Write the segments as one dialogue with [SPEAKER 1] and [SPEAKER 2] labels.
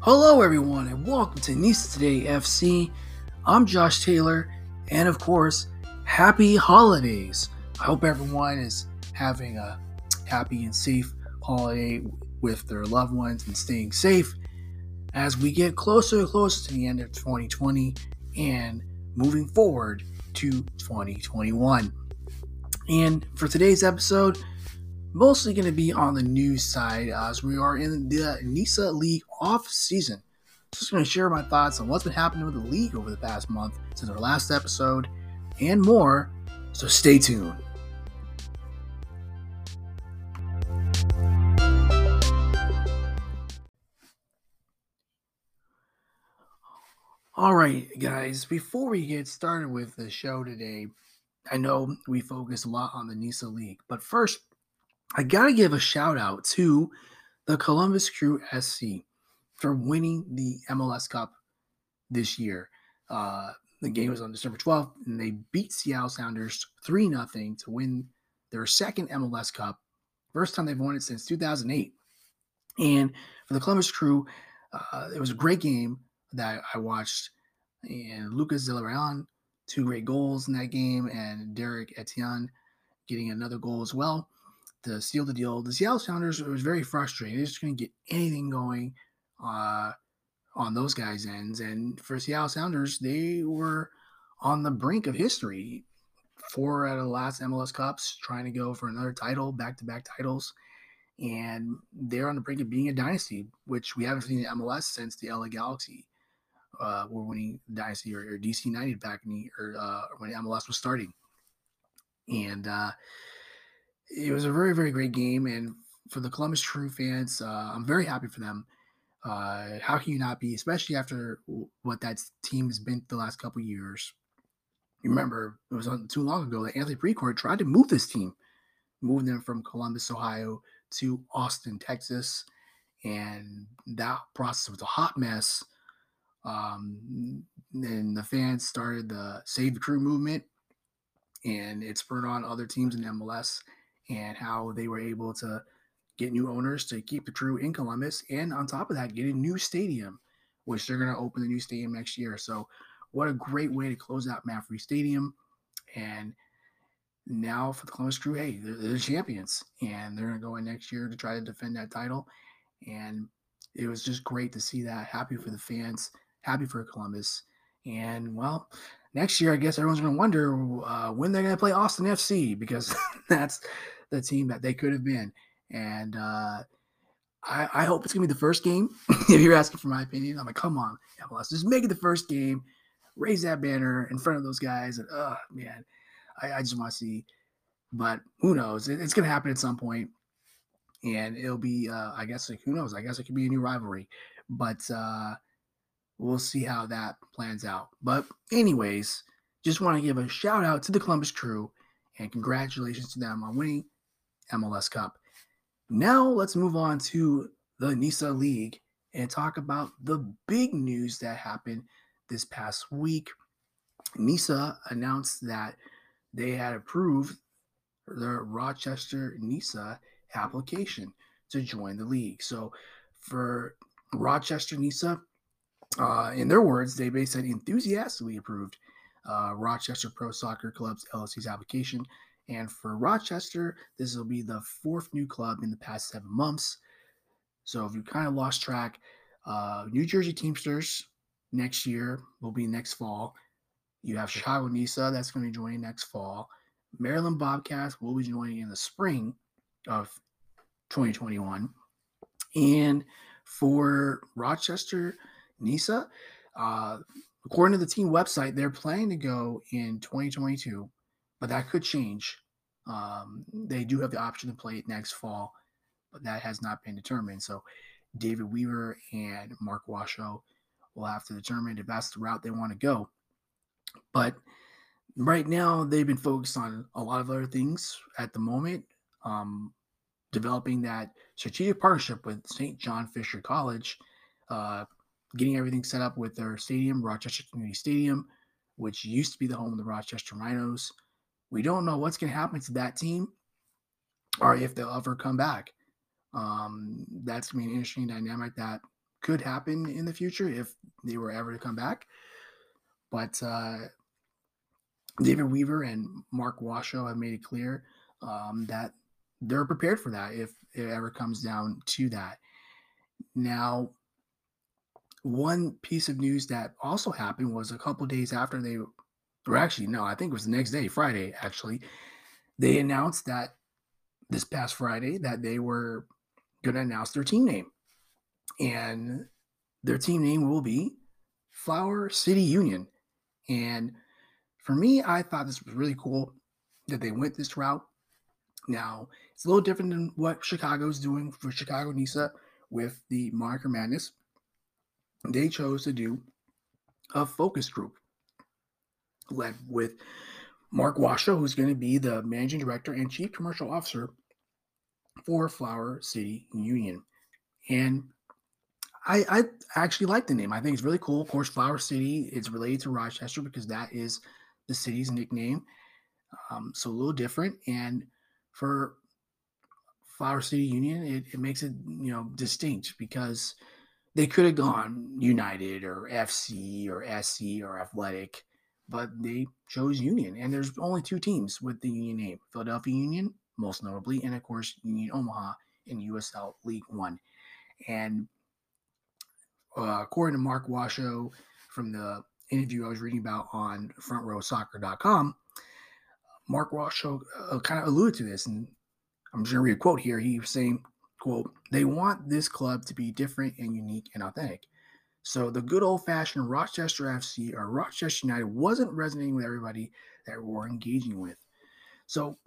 [SPEAKER 1] Hello, everyone, and welcome to NISA Today FC. I'm Josh Taylor, and of course, happy holidays. I hope everyone is having a happy and safe holiday with their loved ones and staying safe as we get closer and closer to the end of 2020 and moving forward to 2021. And for today's episode, mostly going to be on the news side uh, as we are in the NISA League off season. Just going to share my thoughts on what's been happening with the league over the past month since our last episode and more. So stay tuned. All right, guys, before we get started with the show today, I know we focus a lot on the NISA League, but first, I got to give a shout out to the Columbus Crew SC for winning the MLS Cup this year. Uh, the game was on December 12th, and they beat Seattle Sounders 3 0 to win their second MLS Cup. First time they've won it since 2008. And for the Columbus Crew, uh, it was a great game that I watched. And Lucas Zelarayan, two great goals in that game, and Derrick Etienne getting another goal as well to seal the deal. The Seattle Sounders—it was very frustrating. They just couldn't get anything going uh, on those guys' ends. And for Seattle Sounders, they were on the brink of history. Four out of the last MLS Cups, trying to go for another title, back to back titles. And they're on the brink of being a dynasty, which we haven't seen in MLS since the LA Galaxy uh, were winning dynasty or, or, DC United back in the, or uh, when MLS was starting. And uh, it was a very, very great game. And for the Columbus Crew fans, uh, I'm very happy for them. Uh, how can you not be, especially after what that team has been the last couple years? You remember it was not too long ago that Anthony Precourt tried to move this team, move them from Columbus, Ohio to Austin, Texas. And that process was a hot mess. Um, and the fans started the Save the Crew movement, and it spurred on other teams in MLS and how they were able to get new owners to keep the crew in Columbus, and on top of that, get a new stadium, which they're going to open the new stadium next year. So, what a great way to close out MAPFRE Stadium. And now for the Columbus Crew, hey, they're, they're the champions, and they're going to go in next year to try to defend that title. And it was just great to see that. Happy for the fans, happy for Columbus. And well, next year, I guess everyone's going to wonder uh, when they're going to play Austin FC because that's the team that they could have been. And uh, I, I, hope it's gonna be the first game. if you're asking for my opinion, I'm like, come on, MLS, just make it the first game, raise that banner in front of those guys, and oh man, I, I just want to see. But who knows? It, it's gonna happen at some point, and it'll be, uh, I guess, like who knows? I guess it could be a new rivalry, but uh, we'll see how that plans out. But anyways, just want to give a shout out to the Columbus Crew and congratulations to them on winning MLS Cup. Now let's move on to the NISA League and talk about the big news that happened this past week. NISA announced that they had approved the Rochester NISA application to join the league. So for Rochester NISA, uh, in their words, they basically enthusiastically approved uh, Rochester Pro Soccer Club's LLC's application and for Rochester, this will be the fourth new club in the past seven months. So if you kind of lost track, uh, New Jersey Teamsters next year will be next fall. You have Chicago NISA that's going to be joining next fall. Maryland Bobcats will be joining in the spring of 2021. And for Rochester NISA, uh, according to the team website, they're planning to go in 2022 but that could change. Um, they do have the option to play it next fall, but that has not been determined. So David Weaver and Mark Washo will have to determine if that's the route they want to go. But right now, they've been focused on a lot of other things at the moment, um, developing that strategic partnership with St. John Fisher College, uh, getting everything set up with their stadium, Rochester Community Stadium, which used to be the home of the Rochester Rhinos. We don't know what's going to happen to that team or if they'll ever come back. Um, that's going to be an interesting dynamic that could happen in the future if they were ever to come back. But uh, David Weaver and Mark Washo have made it clear um, that they're prepared for that if it ever comes down to that. Now, one piece of news that also happened was a couple days after they, or actually, no, I think it was the next day, Friday, actually, they announced that this past Friday that they were going to announce their team name. And their team name will be Flower City Union. And for me, I thought this was really cool that they went this route. Now, it's a little different than what Chicago's doing for Chicago NISA with the Moniker Madness. They chose to do a focus group led with Mark Washo, who's going to be the managing director and chief commercial officer for Flower City Union. And I, I actually like the name. I think it's really cool. Of course, Flower City, is related to Rochester because that is the city's nickname. Um, so a little different. And for Flower City Union, it, it makes it, you know, distinct because they could have gone United or FC or SC or Athletic, but they chose Union. And there's only two teams with the Union name Philadelphia Union, most notably, and of course, Union Omaha in USL League One. And uh, according to Mark Washo from the interview I was reading about on frontrowsoccer.com, Mark Washo uh, kind of alluded to this, and I'm just going to read a quote here. He was saying, quote, they want this club to be different and unique and authentic. So the good old fashioned Rochester FC or Rochester United wasn't resonating with everybody that we're engaging with. So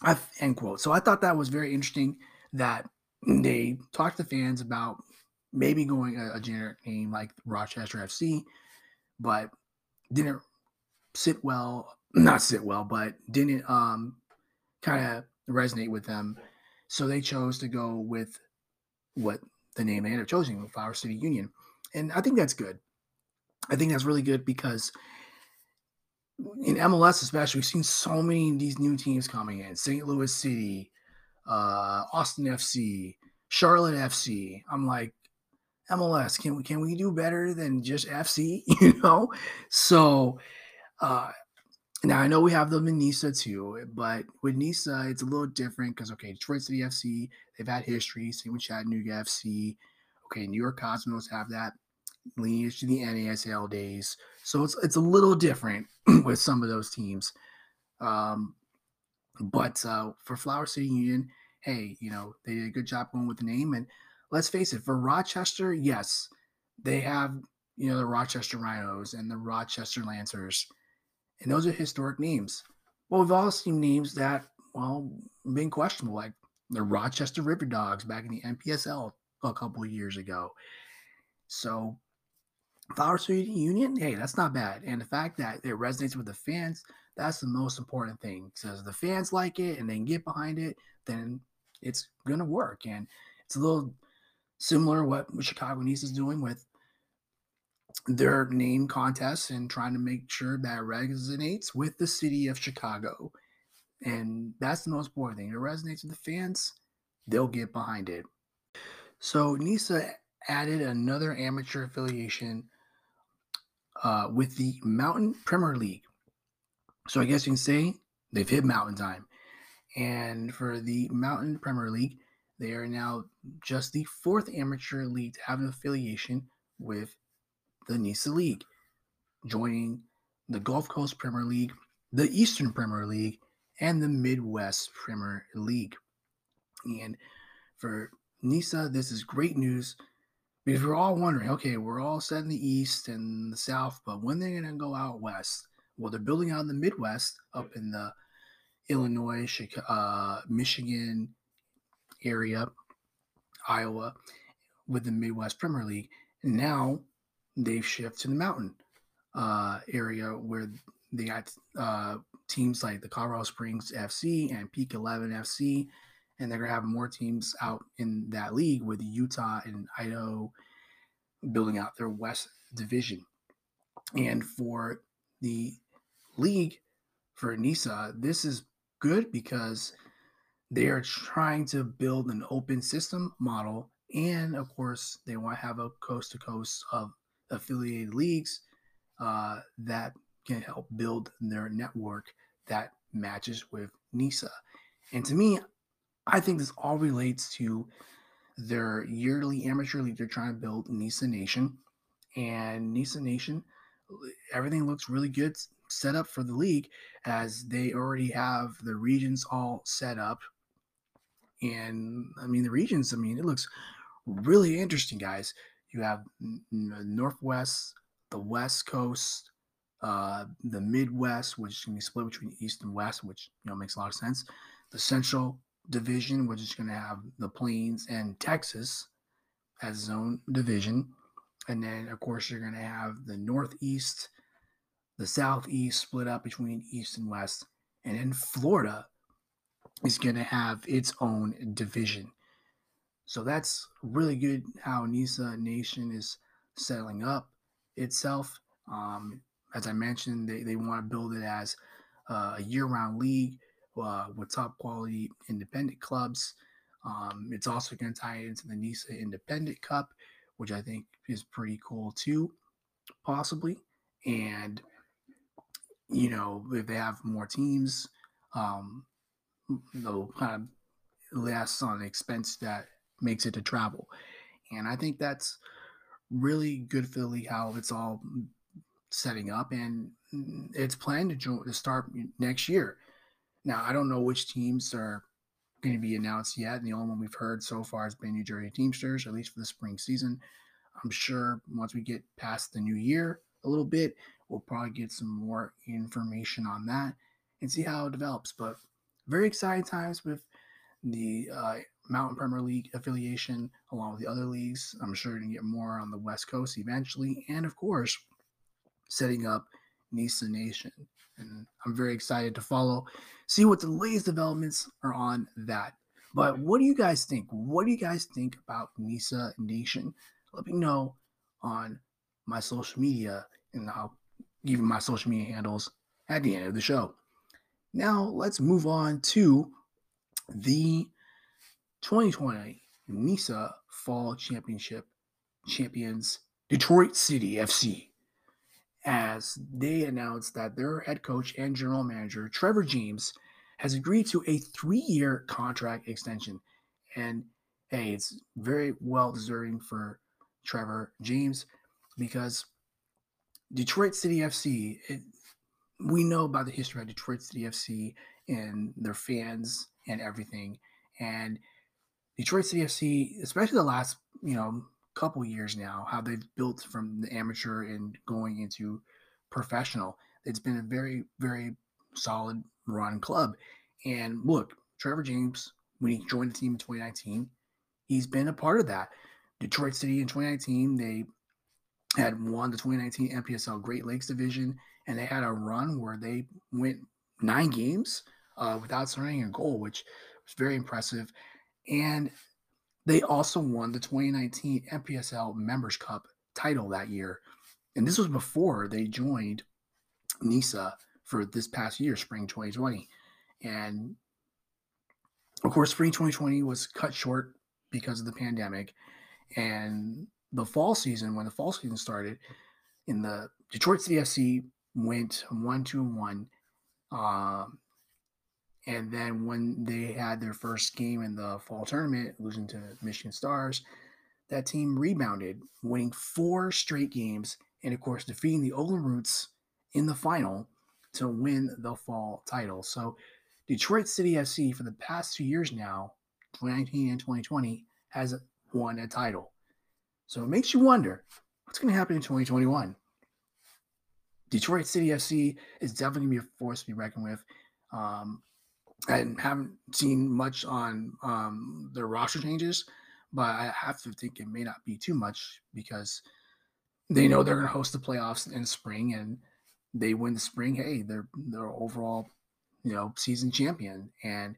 [SPEAKER 1] I end quote. So I thought that was very interesting that they talked to fans about maybe going a, a generic name like Rochester FC, but didn't sit well, not sit well, but didn't um kind of resonate with them. So they chose to go with what the name they ended up choosing, Flower City Union. And I think that's good. I think that's really good because in MLS, especially, we've seen so many of these new teams coming in St. Louis City, uh, Austin FC, Charlotte FC. I'm like, MLS, can we can we do better than just FC? You know, so uh, now I know we have them in NISA too, but with NISA it's a little different because okay, Detroit City FC they've had history. Same with Chattanooga FC. Okay, New York Cosmos have that lineage to the NASL days, so it's it's a little different with some of those teams. Um, but uh, for Flower City Union, hey, you know they did a good job going with the name and let's face it, for Rochester, yes, they have, you know, the Rochester Rhinos and the Rochester Lancers. And those are historic names. Well, we've all seen names that, well, been questionable, like the Rochester River Dogs back in the NPSL a couple years ago. So, Flower City Union, hey, that's not bad. And the fact that it resonates with the fans, that's the most important thing. Because the fans like it and they get behind it, then it's to work. And it's a little similar what Chicago NISA is doing with their name contests and trying to make sure that resonates with the city of Chicago. And that's the most important thing. It resonates with the fans, they'll get behind it. So NISA added another amateur affiliation uh, with the Mountain Premier League. So I guess you can say they've hit mountain time. And for the Mountain Premier League, they are now just the fourth amateur league to have an affiliation with the NISA League, joining the Gulf Coast Premier League, the Eastern Premier League, and the Midwest Premier League. And for NISA, this is great news because we're all wondering okay, we're all set in the East and the South, but when they're going to go out West? Well, they're building out in the Midwest, up in the Illinois, Chicago, uh, Michigan, area, Iowa, with the Midwest Premier League. And now they've shifted to the mountain uh, area where they got uh, teams like the Colorado Springs FC and Peak 11 FC. And they're to have more teams out in that league with Utah and Idaho building out their West Division. And for the league, for NISA, this is good because they are trying to build an open system model And of course, they want to have a coast to coast of affiliated leagues uh, that can help build their network that matches with NISA. And to me, I think this all relates to their yearly amateur league they're trying to build, NISA Nation. And NISA Nation, everything looks really good set up for the league as they already have the regions all set up. And I mean, the regions, I mean, it looks really interesting, guys. You have Northwest, the West Coast, uh, the Midwest, which can be split between East and West, which you know makes a lot of sense. The Central Division, which is going to have the Plains and Texas as its own division, and then of course you're going to have the Northeast, the Southeast split up between East and West, and then Florida is going to have its own division. So that's really good how NISA Nation is settling up itself. Um, as I mentioned, they, they want to build it as uh, a year round league uh, with top quality independent clubs. Um, it's also going to tie into the NISA Independent Cup, which I think is pretty cool too, possibly. And, you know, if they have more teams, um, they'll kind of less on expense that makes it to travel. And I think that's really good for the league how it's all setting up, and it's planned to, join, to start next year. Now, I don't know which teams are going to be announced yet. And the only one we've heard so far has been New Jersey Teamsters, at least for the spring season. I'm sure once we get past the new year a little bit, we'll probably get some more information on that and see how it develops. But very exciting times with the uh, Mountain Premier League affiliation along with the other leagues. I'm sure you're going to get more on the West Coast eventually. And of course, setting up NISA Nation. And I'm very excited to follow, see what the latest developments are on that. But what do you guys think? What do you guys think about NISA Nation? Let me know on my social media, and I'll give you my social media handles at the end of the show. Now, let's move on to the 2020 NISA Fall Championship champions, Detroit City FC as they announced that their head coach and general manager, Trevor James, has agreed to a three year contract extension. And hey, it's very well deserving for Trevor James because Detroit City FC, it, we know about the history of Detroit City FC and their fans and everything. And Detroit City FC, especially the last, you know, couple years now, how they've built from the amateur and going into professional. It's been a very, very solid run club. And look, Trevor James, when he joined the team in 2019, he's been a part of that. Detroit City in 2019, they had won the 2019 NPSL Great Lakes Division, and they had a run where they went nine games uh, without surrendering a goal, which was very impressive. And they also won the 2019 NPSL Members Cup title that year. And this was before they joined NISA for this past year, spring 2020. And of course, spring 2020 was cut short because of the pandemic. And the fall season, when the fall season started, in the Detroit City FC went one, two, one. Um, and then when they had their first game in the fall tournament, losing to Michigan Stars, that team rebounded, winning four straight games, and of course defeating the Oakland Roots in the final to win the fall title. So Detroit City FC for the past two years now, 2019 and 2020, has won a title. So it makes you wonder what's going to happen in 2021. Detroit City FC is definitely going to be a force to be reckoned with. Um, I haven't seen much on um, their roster changes, but I have to think it may not be too much because they know they're going to host the playoffs in spring, and they win the spring. Hey, they're they're overall, you know, season champion. And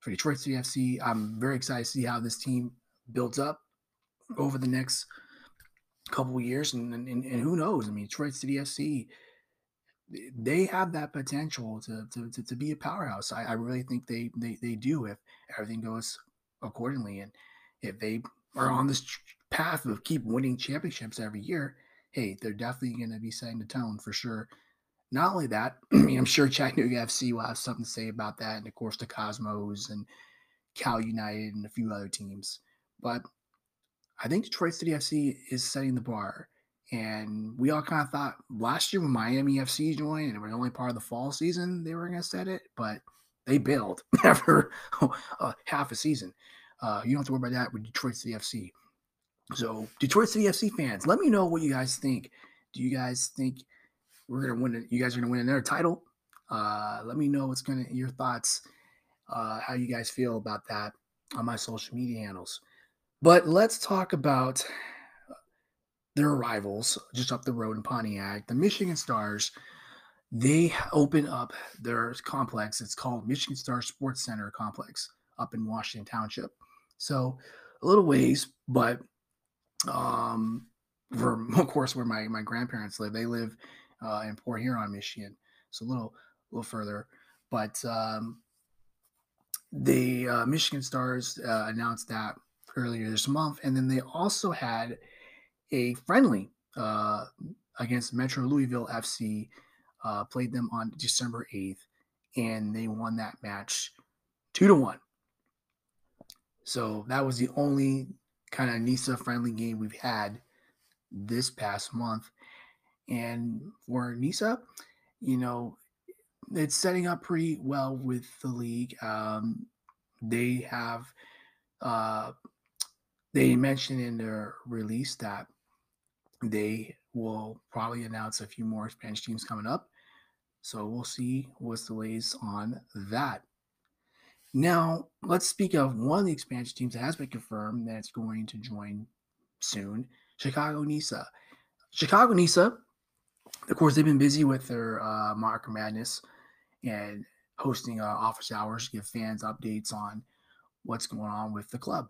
[SPEAKER 1] for Detroit City FC, I'm very excited to see how this team builds up over the next couple years, and, and and who knows? I mean, Detroit City FC they have that potential to to, to, to be a powerhouse. I, I really think they, they they do if everything goes accordingly and if they are on this path of keep winning championships every year, hey, they're definitely going to be setting the tone for sure. Not only that, I mean, I'm sure Chattanooga FC will have something to say about that, and of course the Cosmos and Cal United and a few other teams. But I think Detroit City FC is setting the bar. And we all kind of thought last year when Miami FC joined and it was only part of the fall season, they were going to set it, but they bailed after uh, half a season. Uh, you don't have to worry about that with Detroit City FC. So, Detroit City FC fans, let me know what you guys think. Do you guys think we're gonna win? You guys are gonna win another title? Uh, let me know what's gonna your thoughts, uh, how you guys feel about that on my social media handles. But let's talk about their rivals just up the road in Pontiac, the Michigan Stars. They open up their complex. It's called Michigan Star Sports Center Complex up in Washington Township. So a little ways, but um, for of course where my my grandparents live, they live uh, in Port Huron, Michigan. So a little a little further, but um, the uh, Michigan Stars uh, announced that earlier this month, and then they also had a friendly uh, against Metro Louisville FC. Uh, played them on December eighth, and they won that match two to one. So that was the only kind of NISA friendly game we've had this past month. And for NISA, you know, it's setting up pretty well with the league. Um, they have, uh, they mentioned in their release that they will probably announce a few more expansion teams coming up. So we'll see what's the latest on that. Now, let's speak of one of the expansion teams that has been confirmed that's going to join soon Chicago Nisa. Chicago Nisa, of course, they've been busy with their uh, Moniker Madness and hosting uh, office hours to give fans updates on what's going on with the club.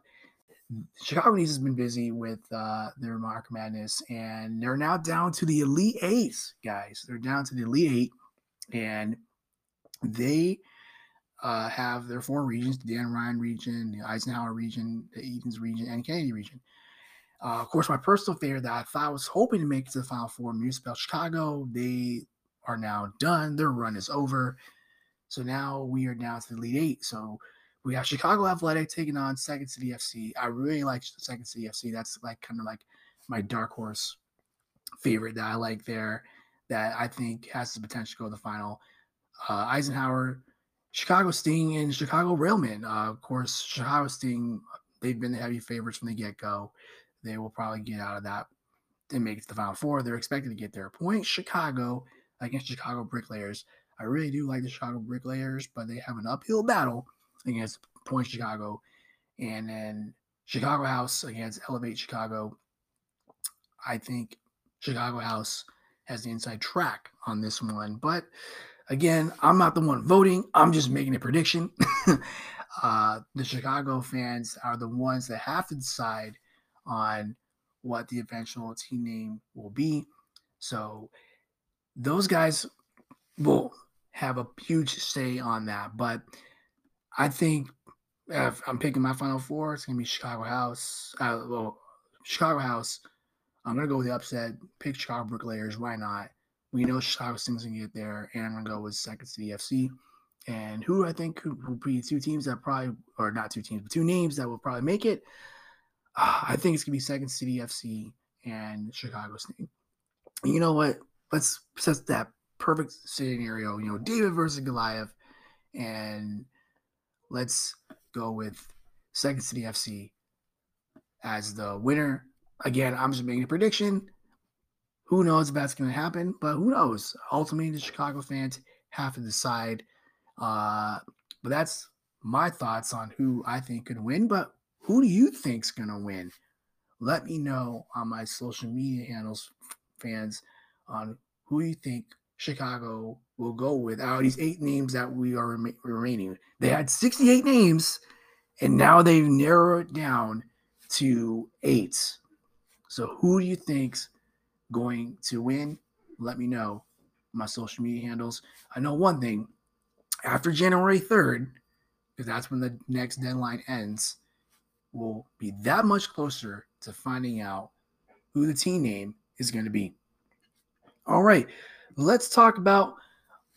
[SPEAKER 1] Chicago Nisa has been busy with uh, their Moniker Madness, and they're now down to the Elite Eight, guys. They're down to the Elite Eight, and they uh, have their four regions the Dan Ryan region, the Eisenhower region, the Edens region, and Kennedy region. Uh, of course, my personal favorite that I thought I was hoping to make it to the Final Four, Municipal Chicago, they are now done. Their run is over. So now we are down to the Elite Eight. So we have Chicago Athletic taking on Second City FC. I really like Second City FC. That's like kind of like my dark horse favorite that I like there that I think has the potential to go to the final. Uh, Eisenhower Chicago Sting and Chicago Railmen. Uh, of course, Chicago Sting, they've been the heavy favorites from the get go. They will probably get out of that and make it to the Final Four. They're expected to get their point. Chicago against Chicago Bricklayers. I really do like the Chicago Bricklayers, but they have an uphill battle against Point Chicago. And then Chicago House against Elevate Chicago. I think Chicago House has the inside track on this one, but Again, I'm not the one voting. I'm just making a prediction. uh, the Chicago fans are the ones that have to decide on what the eventual team name will be. So those guys will have a huge say on that. But I think if I'm picking my final four, it's gonna be Chicago House. Uh, well, Chicago House. I'm gonna go with the upset. Pick Chicago Bricklayers. Why not? We know Chicago Stings can get there, and I'm gonna go with Second City FC. And who I think will be two teams that probably, or not two teams, but two names that will probably make it. Uh, I think it's gonna be Second City FC and Chicago Sting. You know what? Let's set that perfect scenario. You know, David versus Goliath, and let's go with Second City FC as the winner. Again, I'm just making a prediction. Who knows if that's going to happen? But who knows? Ultimately, the Chicago fans have to decide. Uh, but that's my thoughts on who I think could win. But who do you think's going to win? Let me know on my social media handles, fans, on who you think Chicago will go with out these eight names that we are rem- remaining. They had 68 names, and now they've narrowed it down to eight. So who do you think's going to win, let me know my social media handles. I know one thing after January 3rd, because that's when the next deadline ends, we'll be that much closer to finding out who the team name is going to be. All right, let's talk about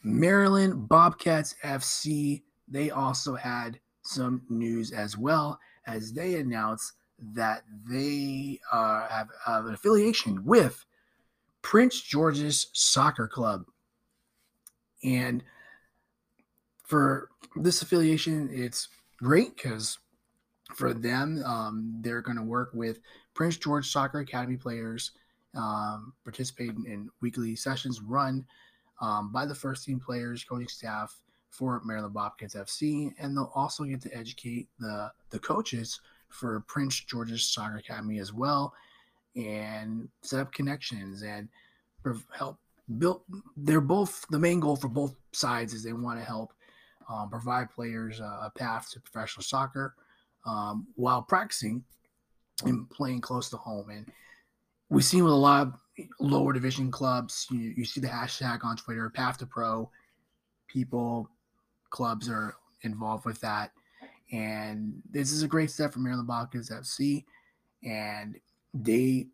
[SPEAKER 1] Maryland Bobcats FC. They also had some news as well as they announced that they uh, have, have an affiliation with Prince George's Soccer Club. And for this affiliation, it's great because for them, um, they're going to work with Prince George Soccer Academy players, um, participating in weekly sessions run um, by the first team players, coaching staff for Maryland Bobcats FC, and they'll also get to educate the the coaches for Prince George's Soccer Academy as well, and set up connections and help build. They're both the main goal for both sides is they want to help um, provide players a path to professional soccer um, while practicing and playing close to home. And we've seen with a lot of lower division clubs, you, you see the hashtag on Twitter, Path to Pro. People, clubs are involved with that. And this is a great step for Maryland Bobcats FC. And they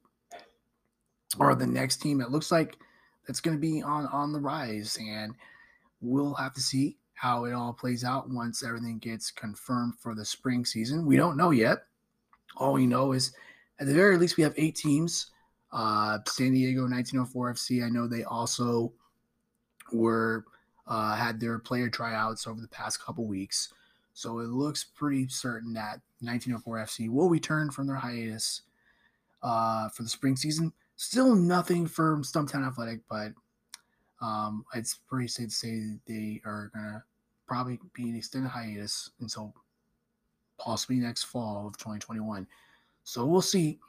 [SPEAKER 1] are the next team. It looks like that's going to be on, on the rise. And we'll have to see how it all plays out once everything gets confirmed for the spring season. We don't know yet. All we know is at the very least, we have eight teams. Uh, San Diego 1904 FC, I know they also were uh, had their player tryouts over the past couple weeks. So it looks pretty certain that 1904 FC will return from their hiatus uh, for the spring season. Still nothing for Stumptown Athletic, but um, it's pretty safe to say they are going to probably be an extended hiatus until possibly next fall of 2021. So we'll see.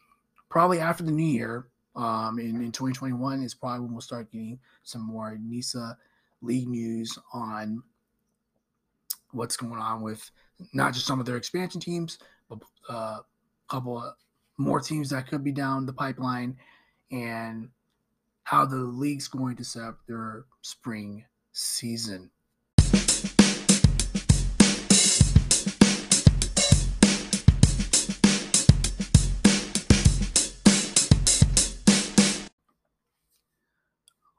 [SPEAKER 1] Probably after the new year, um, in, in 2021 is probably when we'll start getting some more NISA league news on what's going on with not just some of their expansion teams, but uh, a couple more teams that could be down the pipeline and how the league's going to set up their spring season.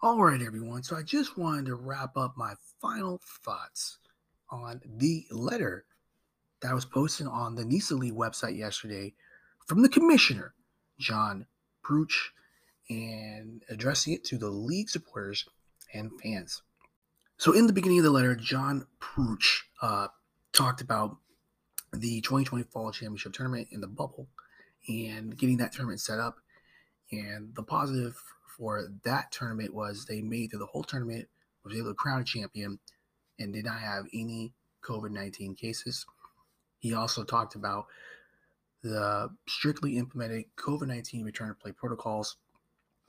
[SPEAKER 1] All right, everyone. So I just wanted to wrap up my final thoughts on the letter that was posted on the NISA League website yesterday from the commissioner, John Prutch, and addressing it to the league supporters and fans. So, in the beginning of the letter, John Prutch uh, talked about the 2020 Fall Championship tournament in the bubble and getting that tournament set up. And the positive for that tournament was they made through the whole tournament, was able to crown a champion, and did not have any COVID 19 cases. He also talked about the strictly implemented COVID 19 return to play protocols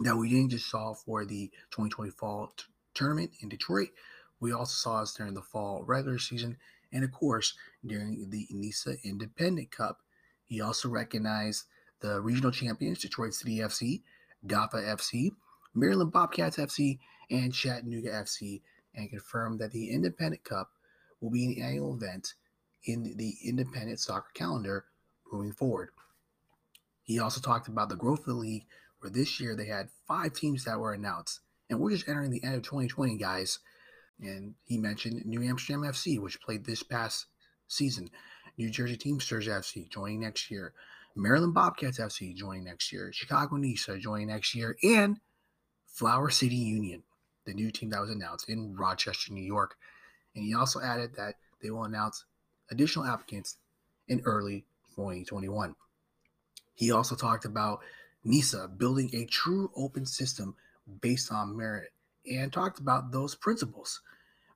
[SPEAKER 1] that we didn't just saw for the 2020 fall t- tournament in Detroit. We also saw us during the fall regular season and, of course, during the NISA Independent Cup. He also recognized the regional champions, Detroit City FC, Gotha FC, Maryland Bobcats FC, and Chattanooga FC, and confirmed that the Independent Cup will be an annual event in the independent soccer calendar moving forward. He also talked about the growth of the league, where this year they had five teams that were announced, and we're just entering the end of 2020, guys. And he mentioned New Amsterdam FC, which played this past season, New Jersey Teamsters FC joining next year, Maryland Bobcats FC joining next year, Chicago Nisa joining next year, and Flower City Union, the new team that was announced in Rochester, New York. And he also added that they will announce additional applicants in early 2021. He also talked about NISA building a true open system based on merit and talked about those principles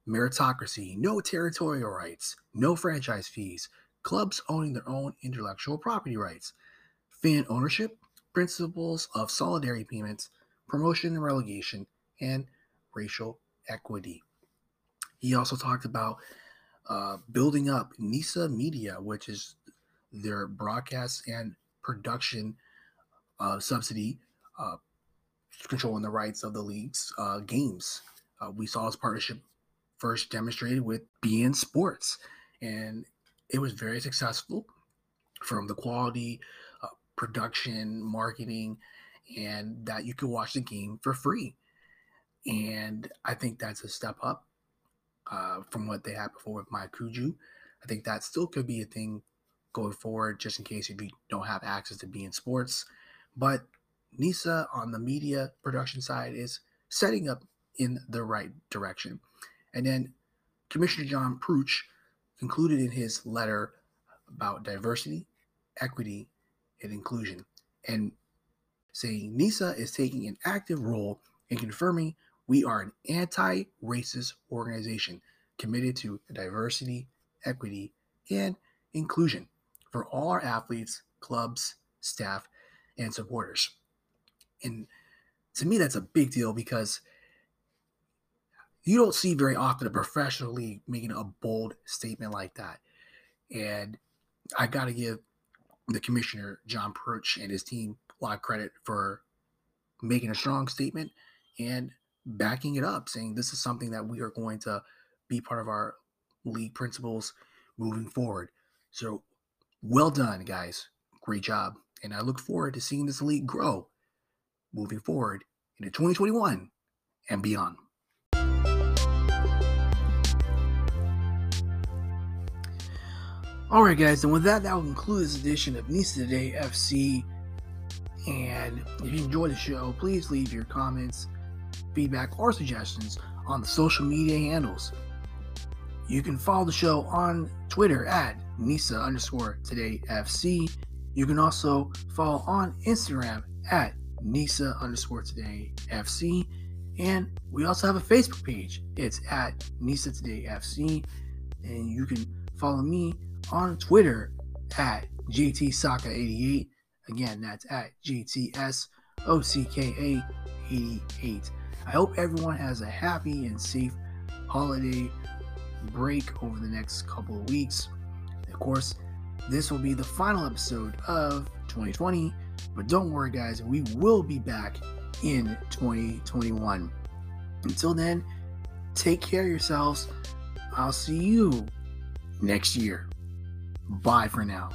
[SPEAKER 1] meritocracy, no territorial rights, no franchise fees, clubs owning their own intellectual property rights, fan ownership, principles of solidarity payments, promotion and relegation, and racial equity. He also talked about uh, building up NISA Media, which is their broadcast and production uh, subsidy, uh, controlling the rights of the league's uh, games. Uh, we saw his partnership first demonstrated with beIN Sports, and it was very successful. from the quality, uh, production, marketing, and that you can watch the game for free. And I think that's a step up uh, from what they had before with MyCujoo. I think that still could be a thing going forward, just in case if you don't have access to beIN Sports. But NISA on the media production side is setting up in the right direction. And then Commissioner John Prutch concluded in his letter about diversity, equity, and inclusion, and saying NISA is taking an active role in confirming we are an anti racist organization committed to diversity, equity, and inclusion for all our athletes, clubs, staff, and supporters. And to me, that's a big deal because you don't see very often a professional league making a bold statement like that. And I got to give the commissioner, John Prutch, and his team a lot of credit for making a strong statement and backing it up, saying this is something that we are going to be part of our league principles moving forward. So well done, guys. Great job. And I look forward to seeing this league grow moving forward into 2021 and beyond. All right, guys, and with that, that will conclude this edition of NISA Today FC. And if you enjoyed the show, please leave your comments feedback, or suggestions on the social media handles. You can follow the show on Twitter at Nisa underscore today FC. You can also follow on Instagram at Nisa underscore today FC. And we also have a Facebook page. It's at Nisa Today FC. And you can follow me on Twitter at JT Saka 88. Again, that's at JTS OCKA 88. I hope everyone has a happy and safe holiday break over the next couple of weeks. Of course, this will be the final episode of 2020, but don't worry, guys, we will be back in 2021. Until then, take care of yourselves. I'll see you next year. Bye for now.